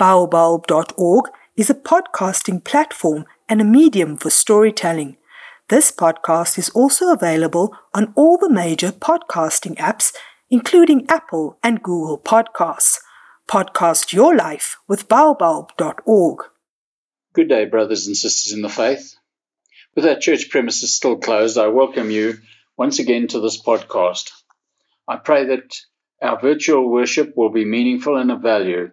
Baobulb.org is a podcasting platform and a medium for storytelling. This podcast is also available on all the major podcasting apps, including Apple and Google Podcasts. Podcast your life with Baobulb.org. Good day, brothers and sisters in the faith. With our church premises still closed, I welcome you once again to this podcast. I pray that our virtual worship will be meaningful and of value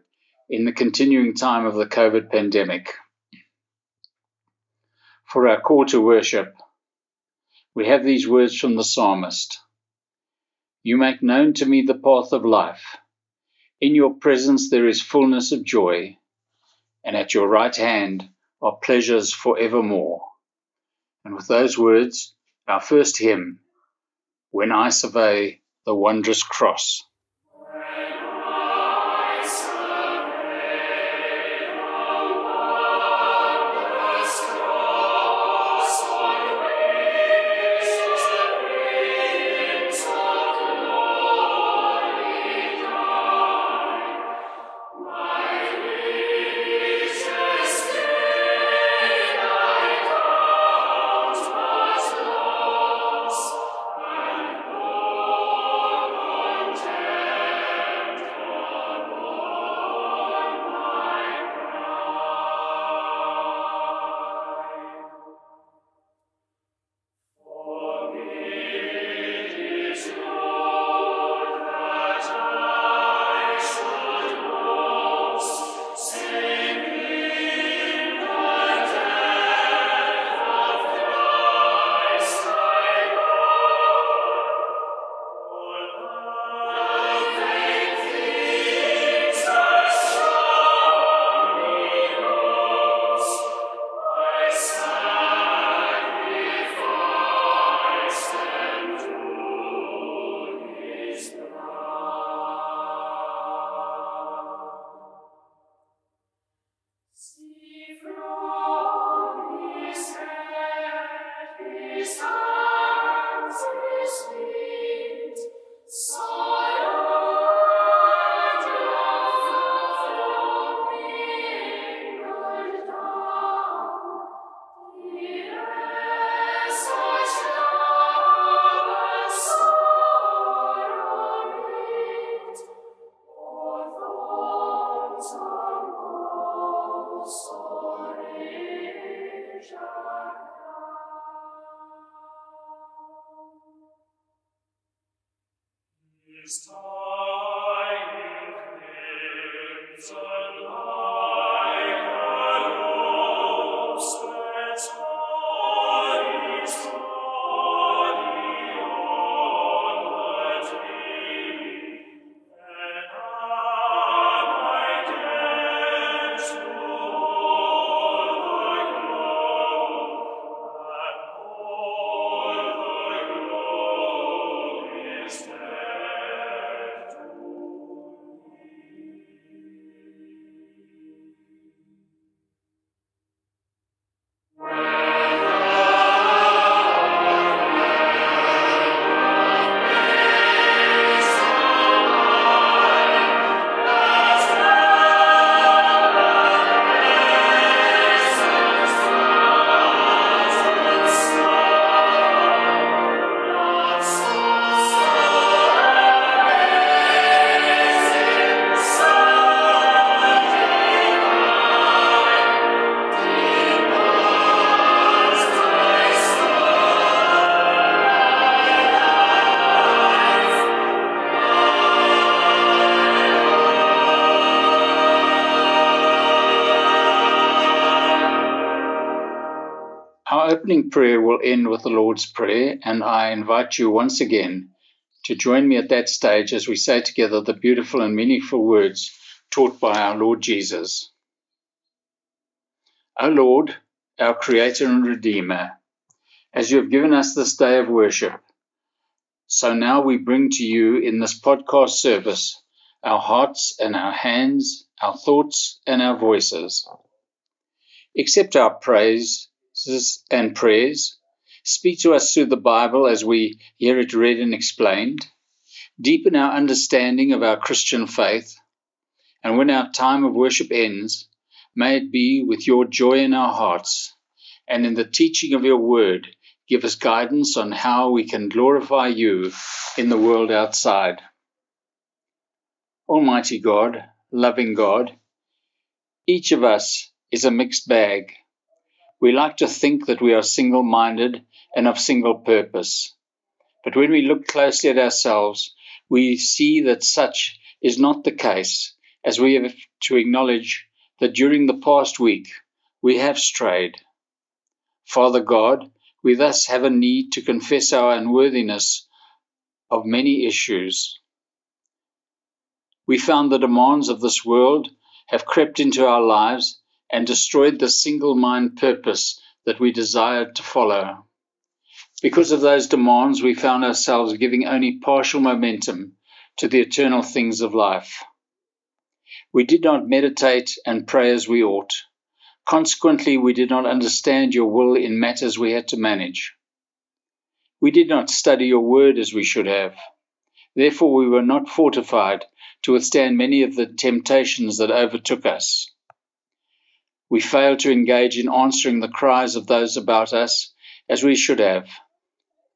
in the continuing time of the COVID pandemic. For our call to worship, we have these words from the psalmist You make known to me the path of life. In your presence there is fullness of joy, and at your right hand are pleasures for evermore. And with those words, our first hymn, When I Survey the Wondrous Cross. Opening prayer will end with the Lord's Prayer, and I invite you once again to join me at that stage as we say together the beautiful and meaningful words taught by our Lord Jesus. O Lord, our Creator and Redeemer, as you have given us this day of worship, so now we bring to you in this podcast service our hearts and our hands, our thoughts and our voices. Accept our praise and prayers. Speak to us through the Bible as we hear it read and explained. Deepen our understanding of our Christian faith And when our time of worship ends, may it be with your joy in our hearts, and in the teaching of your word, give us guidance on how we can glorify you in the world outside. Almighty God, loving God, each of us is a mixed bag. We like to think that we are single minded and of single purpose. But when we look closely at ourselves, we see that such is not the case, as we have to acknowledge that during the past week we have strayed. Father God, we thus have a need to confess our unworthiness of many issues. We found the demands of this world have crept into our lives and destroyed the single mind purpose that we desired to follow. Because of those demands, we found ourselves giving only partial momentum to the eternal things of life. We did not meditate and pray as we ought. Consequently, we did not understand your will in matters we had to manage. We did not study your word as we should have. Therefore, we were not fortified to withstand many of the temptations that overtook us. We failed to engage in answering the cries of those about us as we should have.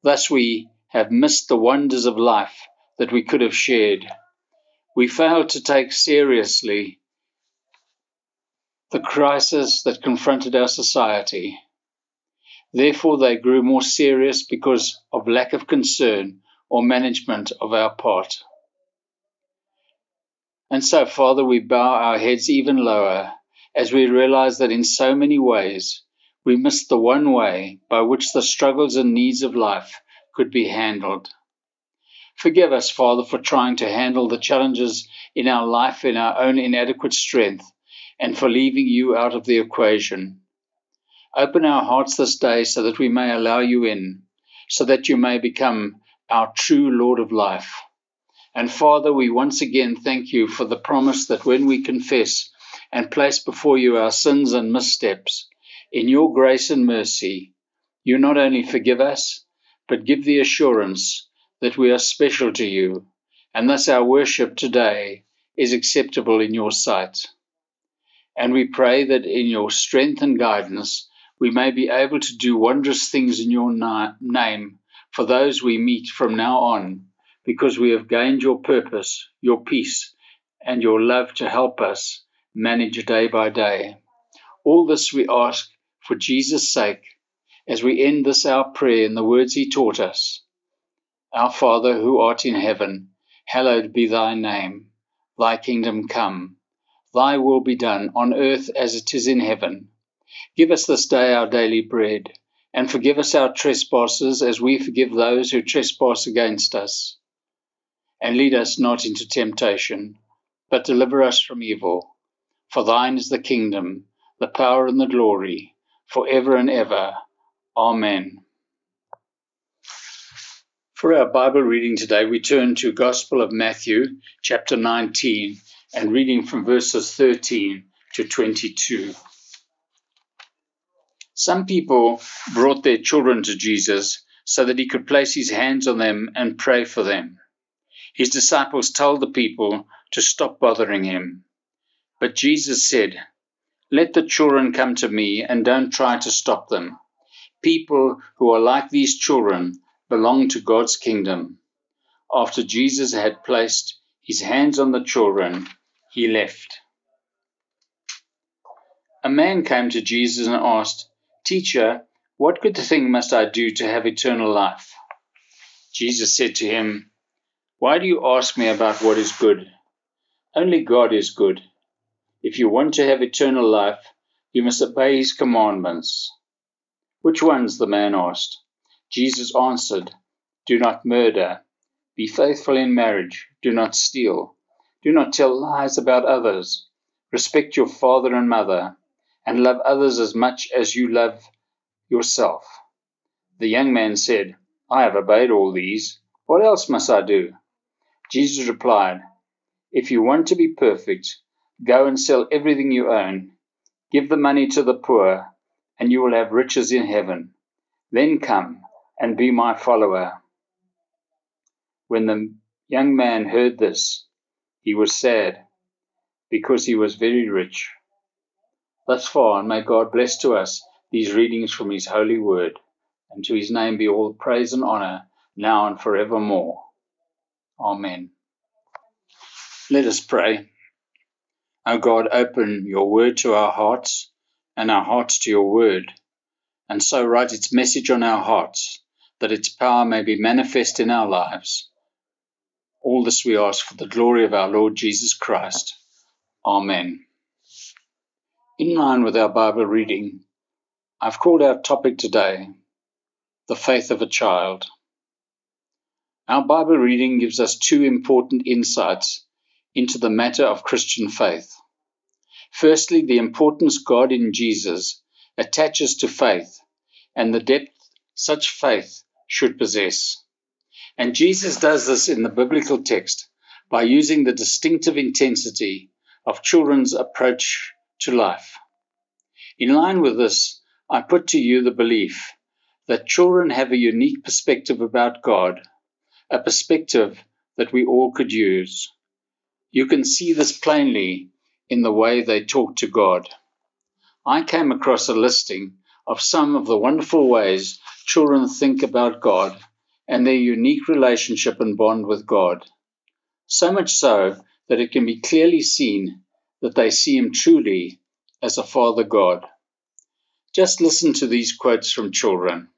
Thus, we have missed the wonders of life that we could have shared. We failed to take seriously the crisis that confronted our society. Therefore, they grew more serious because of lack of concern or management of our part. And so, Father, we bow our heads even lower as we realize that in so many ways we miss the one way by which the struggles and needs of life could be handled. Forgive us, Father, for trying to handle the challenges in our life in our own inadequate strength and for leaving you out of the equation. Open our hearts this day so that we may allow you in, so that you may become our true Lord of life. And Father, we once again thank you for the promise that when we confess and place before you our sins and missteps, in your grace and mercy, you not only forgive us, but give the assurance that we are special to you, and thus our worship today is acceptable in your sight. And we pray that in your strength and guidance, we may be able to do wondrous things in your na- name for those we meet from now on, because we have gained your purpose, your peace, and your love to help us manage day by day. All this we ask for Jesus' sake as we end this our prayer in the words he taught us. Our Father who art in heaven, hallowed be thy name. Thy kingdom come Thy will be done on earth as it is in heaven. Give us this day our daily bread, and forgive us our trespasses as we forgive those who trespass against us. And lead us not into temptation, but deliver us from evil. For thine is the kingdom, the power, and the glory, for ever and ever. Amen. For our Bible reading today, we turn to Gospel of Matthew, chapter 19 and reading from verses 13 to 22. Some people brought their children to Jesus so that he could place his hands on them and pray for them. His disciples told the people to stop bothering him. But Jesus said, Let the children come to me and don't try to stop them. People who are like these children belong to God's kingdom. After Jesus had placed his hands on the children, he left. A man came to Jesus and asked, Teacher, what good thing must I do to have eternal life? Jesus said to him, Why do you ask me about what is good? Only God is good. If you want to have eternal life, you must obey his commandments. Which ones? the man asked. Jesus answered, Do not murder. Be faithful in marriage. Do not steal. Do not tell lies about others. Respect your father and mother, and love others as much as you love yourself. The young man said, I have obeyed all these. What else must I do? Jesus replied, If you want to be perfect, go and sell everything you own, give the money to the poor, and you will have riches in heaven. Then come and be my follower. When the young man heard this, he was sad because he was very rich. Thus far, and may God bless to us these readings from his holy word, and to his name be all praise and honor, now and forevermore. Amen. Let us pray. O God, open your word to our hearts, and our hearts to your word, and so write its message on our hearts, that its power may be manifest in our lives. All this we ask for the glory of our Lord Jesus Christ. Amen. In line with our Bible reading, I've called our topic today the faith of a child. Our Bible reading gives us two important insights into the matter of Christian faith. Firstly, the importance God in Jesus attaches to faith and the depth such faith should possess. And Jesus does this in the biblical text by using the distinctive intensity of children's approach to life. In line with this, I put to you the belief that children have a unique perspective about God, a perspective that we all could use. You can see this plainly in the way they talk to God. I came across a listing of some of the wonderful ways children think about God and their unique relationship and bond with God. So much so that it can be clearly seen that they see Him truly as a Father God. Just listen to these quotes from children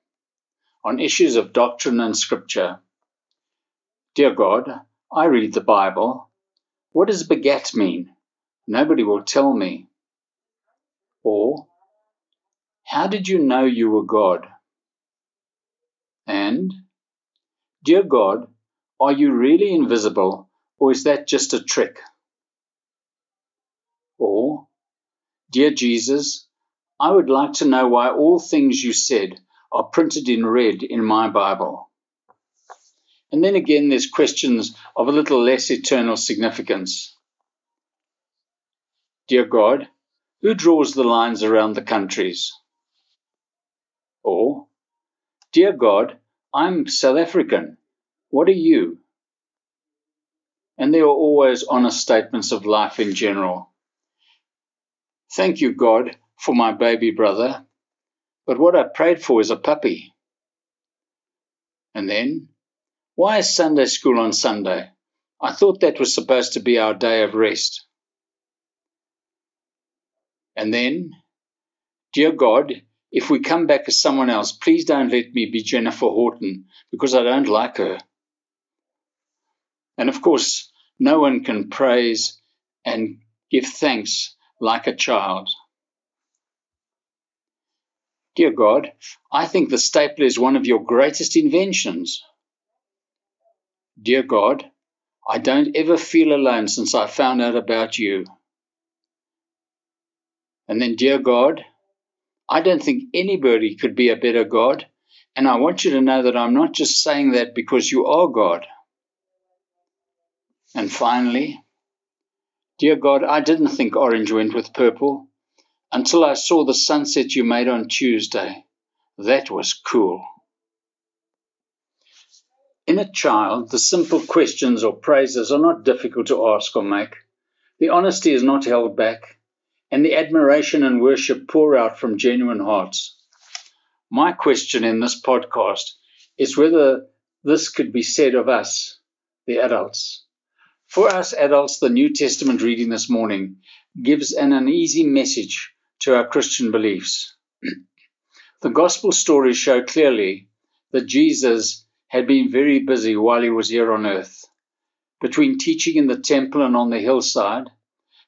on issues of doctrine and scripture. Dear God, I read the Bible. What does begat mean? Nobody will tell me. Or, how did you know you were God? And, Dear God, are you really invisible or is that just a trick? Or, Dear Jesus, I would like to know why all things you said are printed in red in my Bible. And then again, there's questions of a little less eternal significance. Dear God, who draws the lines around the countries? Or, Dear God, I'm South African. What are you? And there are always honest statements of life in general. Thank you, God, for my baby brother, but what I prayed for is a puppy. And then, why is Sunday school on Sunday? I thought that was supposed to be our day of rest. And then, Dear God, if we come back as someone else, please don't let me be Jennifer Horton because I don't like her. And of course, no one can praise and give thanks like a child. Dear God, I think the stapler is one of your greatest inventions. Dear God, I don't ever feel alone since I found out about you. And then, Dear God, I don't think anybody could be a better God, and I want you to know that I'm not just saying that because you are God. And finally, Dear God, I didn't think orange went with purple until I saw the sunset you made on Tuesday. That was cool. In a child, the simple questions or praises are not difficult to ask or make. The honesty is not held back, and the admiration and worship pour out from genuine hearts. My question in this podcast is whether this could be said of us, the adults. For us adults, the New Testament reading this morning gives an uneasy message to our Christian beliefs. the gospel stories show clearly that Jesus had been very busy while he was here on earth. Between teaching in the temple and on the hillside,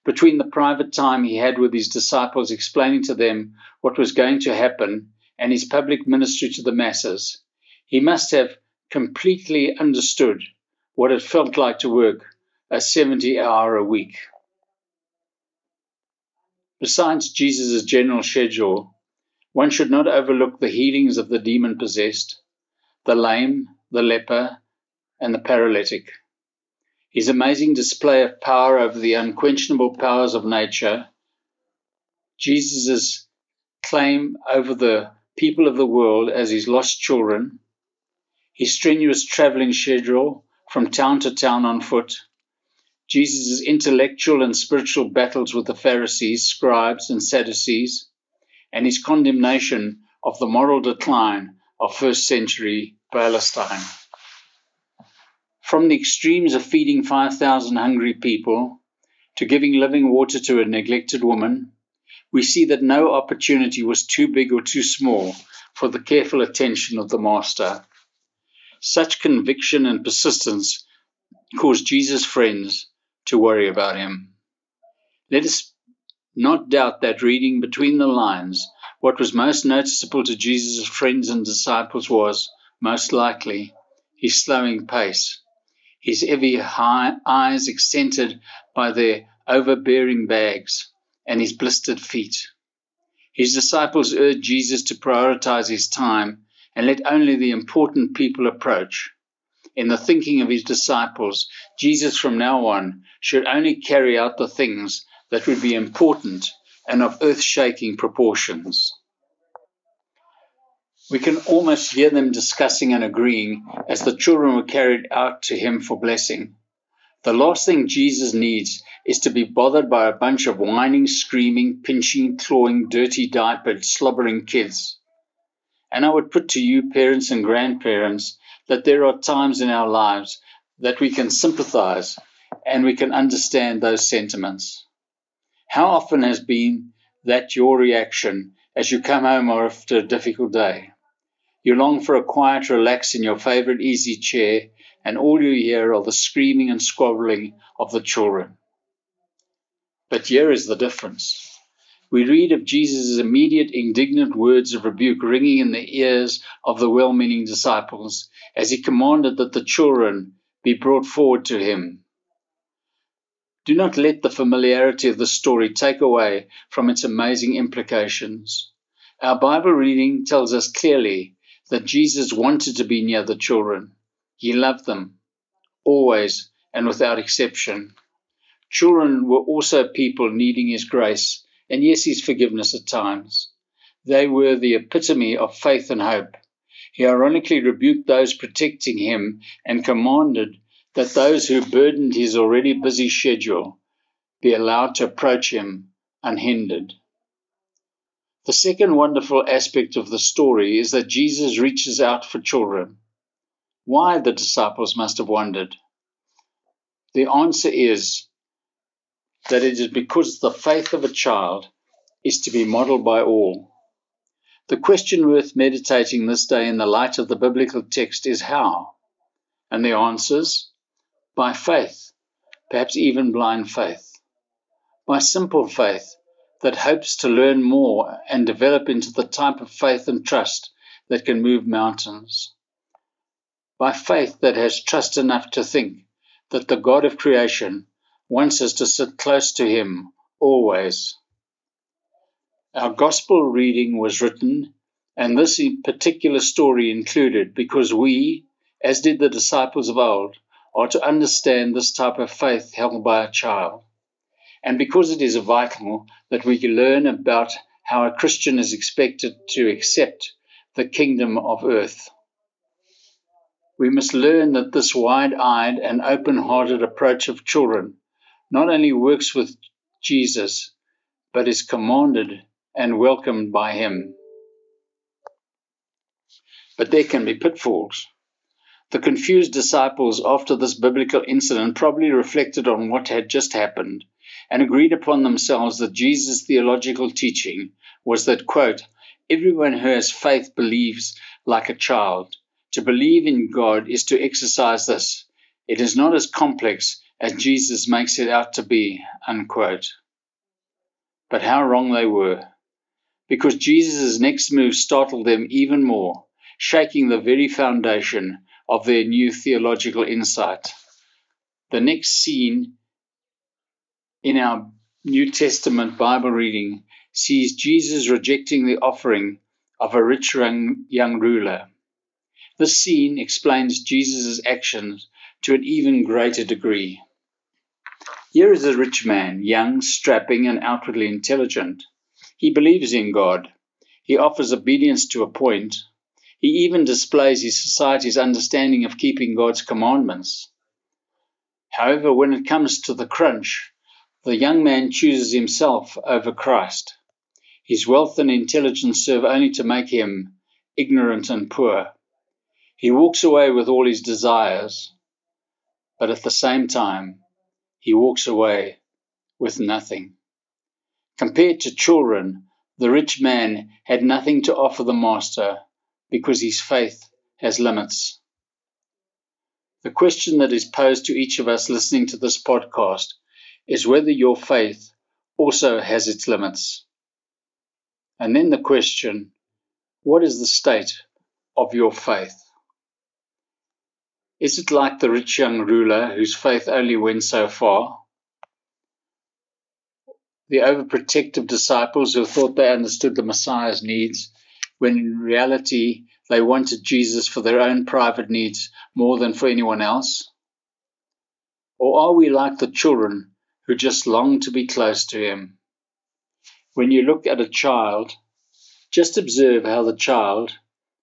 between the private time he had with his disciples explaining to them what was going to happen and his public ministry to the masses, he must have completely understood what it felt like to work a 70 hour a week. Besides Jesus' general schedule, one should not overlook the healings of the demon possessed, the lame, the leper, and the paralytic. His amazing display of power over the unquenchable powers of nature, Jesus' claim over the people of the world as his lost children, his strenuous traveling schedule from town to town on foot, Jesus' intellectual and spiritual battles with the Pharisees, scribes, and Sadducees, and his condemnation of the moral decline of first century Palestine. From the extremes of feeding 5,000 hungry people to giving living water to a neglected woman, we see that no opportunity was too big or too small for the careful attention of the Master. Such conviction and persistence caused Jesus' friends to worry about him. Let us not doubt that reading between the lines, what was most noticeable to Jesus' friends and disciples was, most likely, his slowing pace his heavy eyes accented by their overbearing bags, and his blistered feet. His disciples urged Jesus to prioritize his time and let only the important people approach. In the thinking of his disciples, Jesus from now on should only carry out the things that would be important and of earth shaking proportions. We can almost hear them discussing and agreeing as the children were carried out to him for blessing. The last thing Jesus needs is to be bothered by a bunch of whining, screaming, pinching, clawing, dirty diapered, slobbering kids. And I would put to you, parents and grandparents, that there are times in our lives that we can sympathize and we can understand those sentiments. How often has been that your reaction as you come home after a difficult day? You long for a quiet relax in your favorite easy chair, and all you hear are the screaming and squabbling of the children. But here is the difference. We read of Jesus' immediate indignant words of rebuke ringing in the ears of the well meaning disciples as he commanded that the children be brought forward to him. Do not let the familiarity of the story take away from its amazing implications. Our Bible reading tells us clearly that Jesus wanted to be near the children. He loved them, always and without exception. Children were also people needing His grace, and yes, His forgiveness at times. They were the epitome of faith and hope. He ironically rebuked those protecting him and commanded that those who burdened his already busy schedule be allowed to approach him unhindered. The second wonderful aspect of the story is that Jesus reaches out for children. Why, the disciples must have wondered. The answer is that it is because the faith of a child is to be modeled by all. The question worth meditating this day in the light of the biblical text is how? And the answers? By faith, perhaps even blind faith. By simple faith, that hopes to learn more and develop into the type of faith and trust that can move mountains. By faith that has trust enough to think that the God of creation wants us to sit close to Him always. Our gospel reading was written, and this particular story included, because we, as did the disciples of old, are to understand this type of faith held by a child and because it is vital that we learn about how a Christian is expected to accept the kingdom of earth. We must learn that this wide eyed and open hearted approach of children not only works with Jesus, but is commanded and welcomed by Him. But there can be pitfalls. The confused disciples after this biblical incident probably reflected on what had just happened and agreed upon themselves that Jesus' theological teaching was that, quote, everyone who has faith believes like a child. To believe in God is to exercise this. It is not as complex as Jesus makes it out to be, unquote. But how wrong they were. Because Jesus' next move startled them even more, shaking the very foundation of their new theological insight. The next scene in our New Testament Bible reading sees Jesus rejecting the offering of a rich young, ruler. This scene explains Jesus' actions to an even greater degree. Here is a rich man, young, strapping, and outwardly intelligent. He believes in God. He offers obedience to a point. He even displays his society's understanding of keeping God's commandments. However, when it comes to the crunch, the young man chooses himself over Christ. His wealth and intelligence serve only to make him ignorant and poor. He walks away with all his desires, but at the same time, he walks away with nothing. Compared to children, the rich man had nothing to offer the master because his faith has limits. The question that is posed to each of us listening to this podcast is whether your faith also has its limits. And then the question what is the state of your faith? Is it like the rich young ruler whose faith only went so far? The overprotective disciples who thought they understood the Messiah's needs, when in reality they wanted Jesus for their own private needs more than for anyone else? Or are we like the children who just long to be close to Him? When you look at a child, just observe how the child,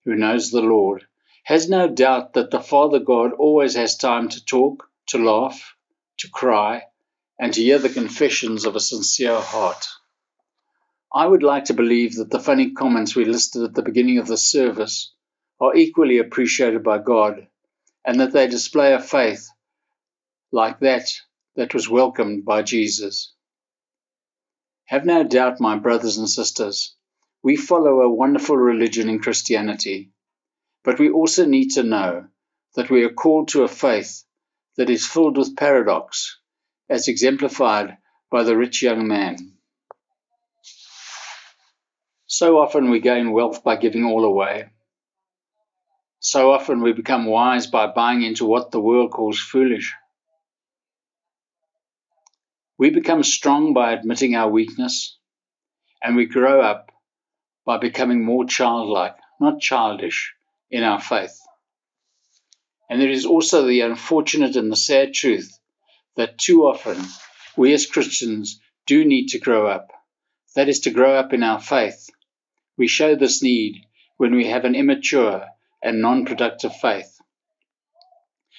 who knows the Lord, has no doubt that the Father God always has time to talk, to laugh, to cry, and to hear the confessions of a sincere heart. I would like to believe that the funny comments we listed at the beginning of the service are equally appreciated by God, and that they display a faith like that that was welcomed by Jesus. Have no doubt, my brothers and sisters, we follow a wonderful religion in Christianity but we also need to know that we are called to a faith that is filled with paradox, as exemplified by the rich young man. So often we gain wealth by giving all away. So often we become wise by buying into what the world calls foolish. We become strong by admitting our weakness, and we grow up by becoming more childlike, not childish, in our faith. And there is also the unfortunate and the sad truth that too often we as Christians do need to grow up. That is to grow up in our faith. We show this need when we have an immature and non productive faith.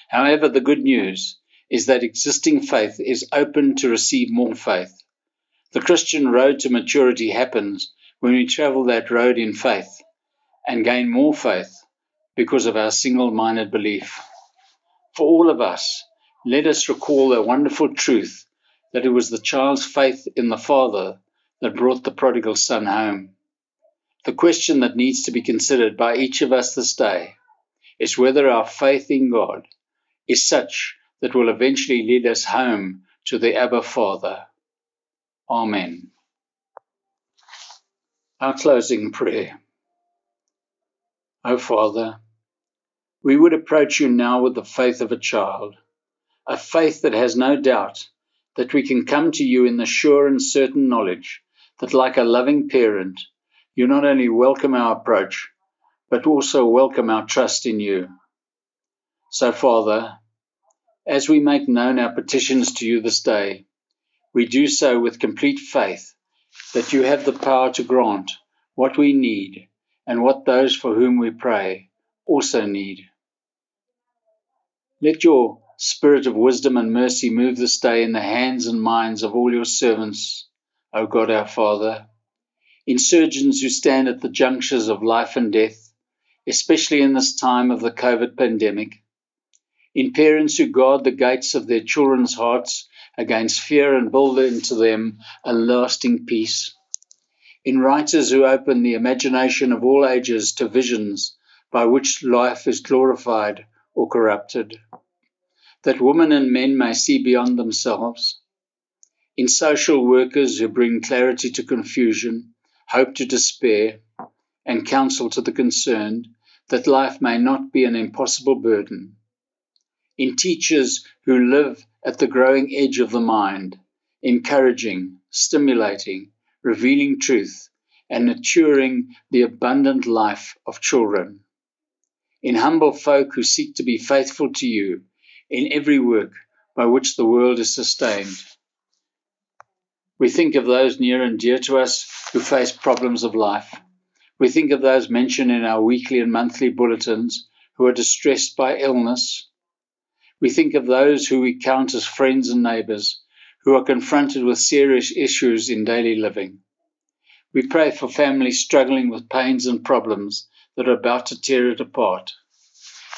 However, the good news is that existing faith is open to receive more faith. The Christian road to maturity happens when we travel that road in faith and gain more faith because of our single minded belief. For all of us, let us recall the wonderful truth that it was the child's faith in the Father that brought the prodigal son home. The question that needs to be considered by each of us this day is whether our faith in God is such that will eventually lead us home to the Abba Father. Amen. Our closing prayer. O Father, we would approach you now with the faith of a child, a faith that has no doubt that we can come to you in the sure and certain knowledge that, like a loving parent, you not only welcome our approach, but also welcome our trust in you. So, Father, as we make known our petitions to you this day, we do so with complete faith that you have the power to grant what we need and what those for whom we pray also need. Let your spirit of wisdom and mercy move this day in the hands and minds of all your servants, O God our Father, in surgeons who stand at the junctures of life and death, especially in this time of the COVID pandemic, in parents who guard the gates of their children's hearts against fear and build into them a lasting peace, in writers who open the imagination of all ages to visions by which life is glorified or corrupted, that women and men may see beyond themselves, in social workers who bring clarity to confusion, hope to despair, and counsel to the concerned, that life may not be an impossible burden, in teachers who live at the growing edge of the mind, encouraging, stimulating, revealing truth, and nurturing the abundant life of children in humble folk who seek to be faithful to you in every work by which the world is sustained. We think of those near and dear to us who face problems of life. We think of those mentioned in our weekly and monthly bulletins who are distressed by illness. We think of those who we count as friends and neighbors who are confronted with serious issues in daily living. We pray for families struggling with pains and problems that are about to tear it apart.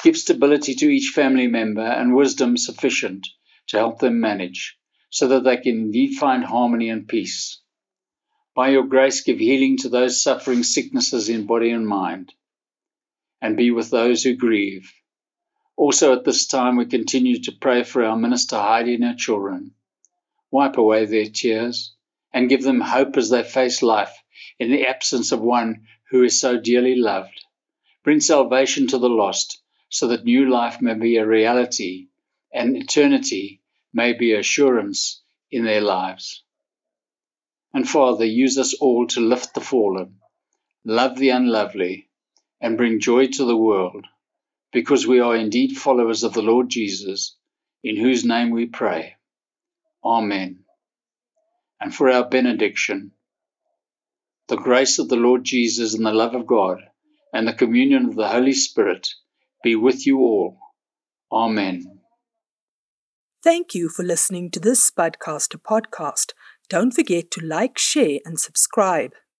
Give stability to each family member and wisdom sufficient to help them manage, so that they can indeed find harmony and peace. By your grace, give healing to those suffering sicknesses in body and mind, and be with those who grieve. Also, at this time, we continue to pray for our minister Heidi and her children. Wipe away their tears and give them hope as they face life in the absence of one who is so dearly loved. Bring salvation to the lost so that new life may be a reality and eternity may be assurance in their lives. And Father, use us all to lift the fallen, love the unlovely, and bring joy to the world, because we are indeed followers of the Lord Jesus, in whose name we pray. Amen. And for our benediction, the grace of the Lord Jesus and the love of God and the communion of the Holy Spirit be with you all. Amen. Thank you for listening to this Spudcaster podcast. Don't forget to like, share, and subscribe.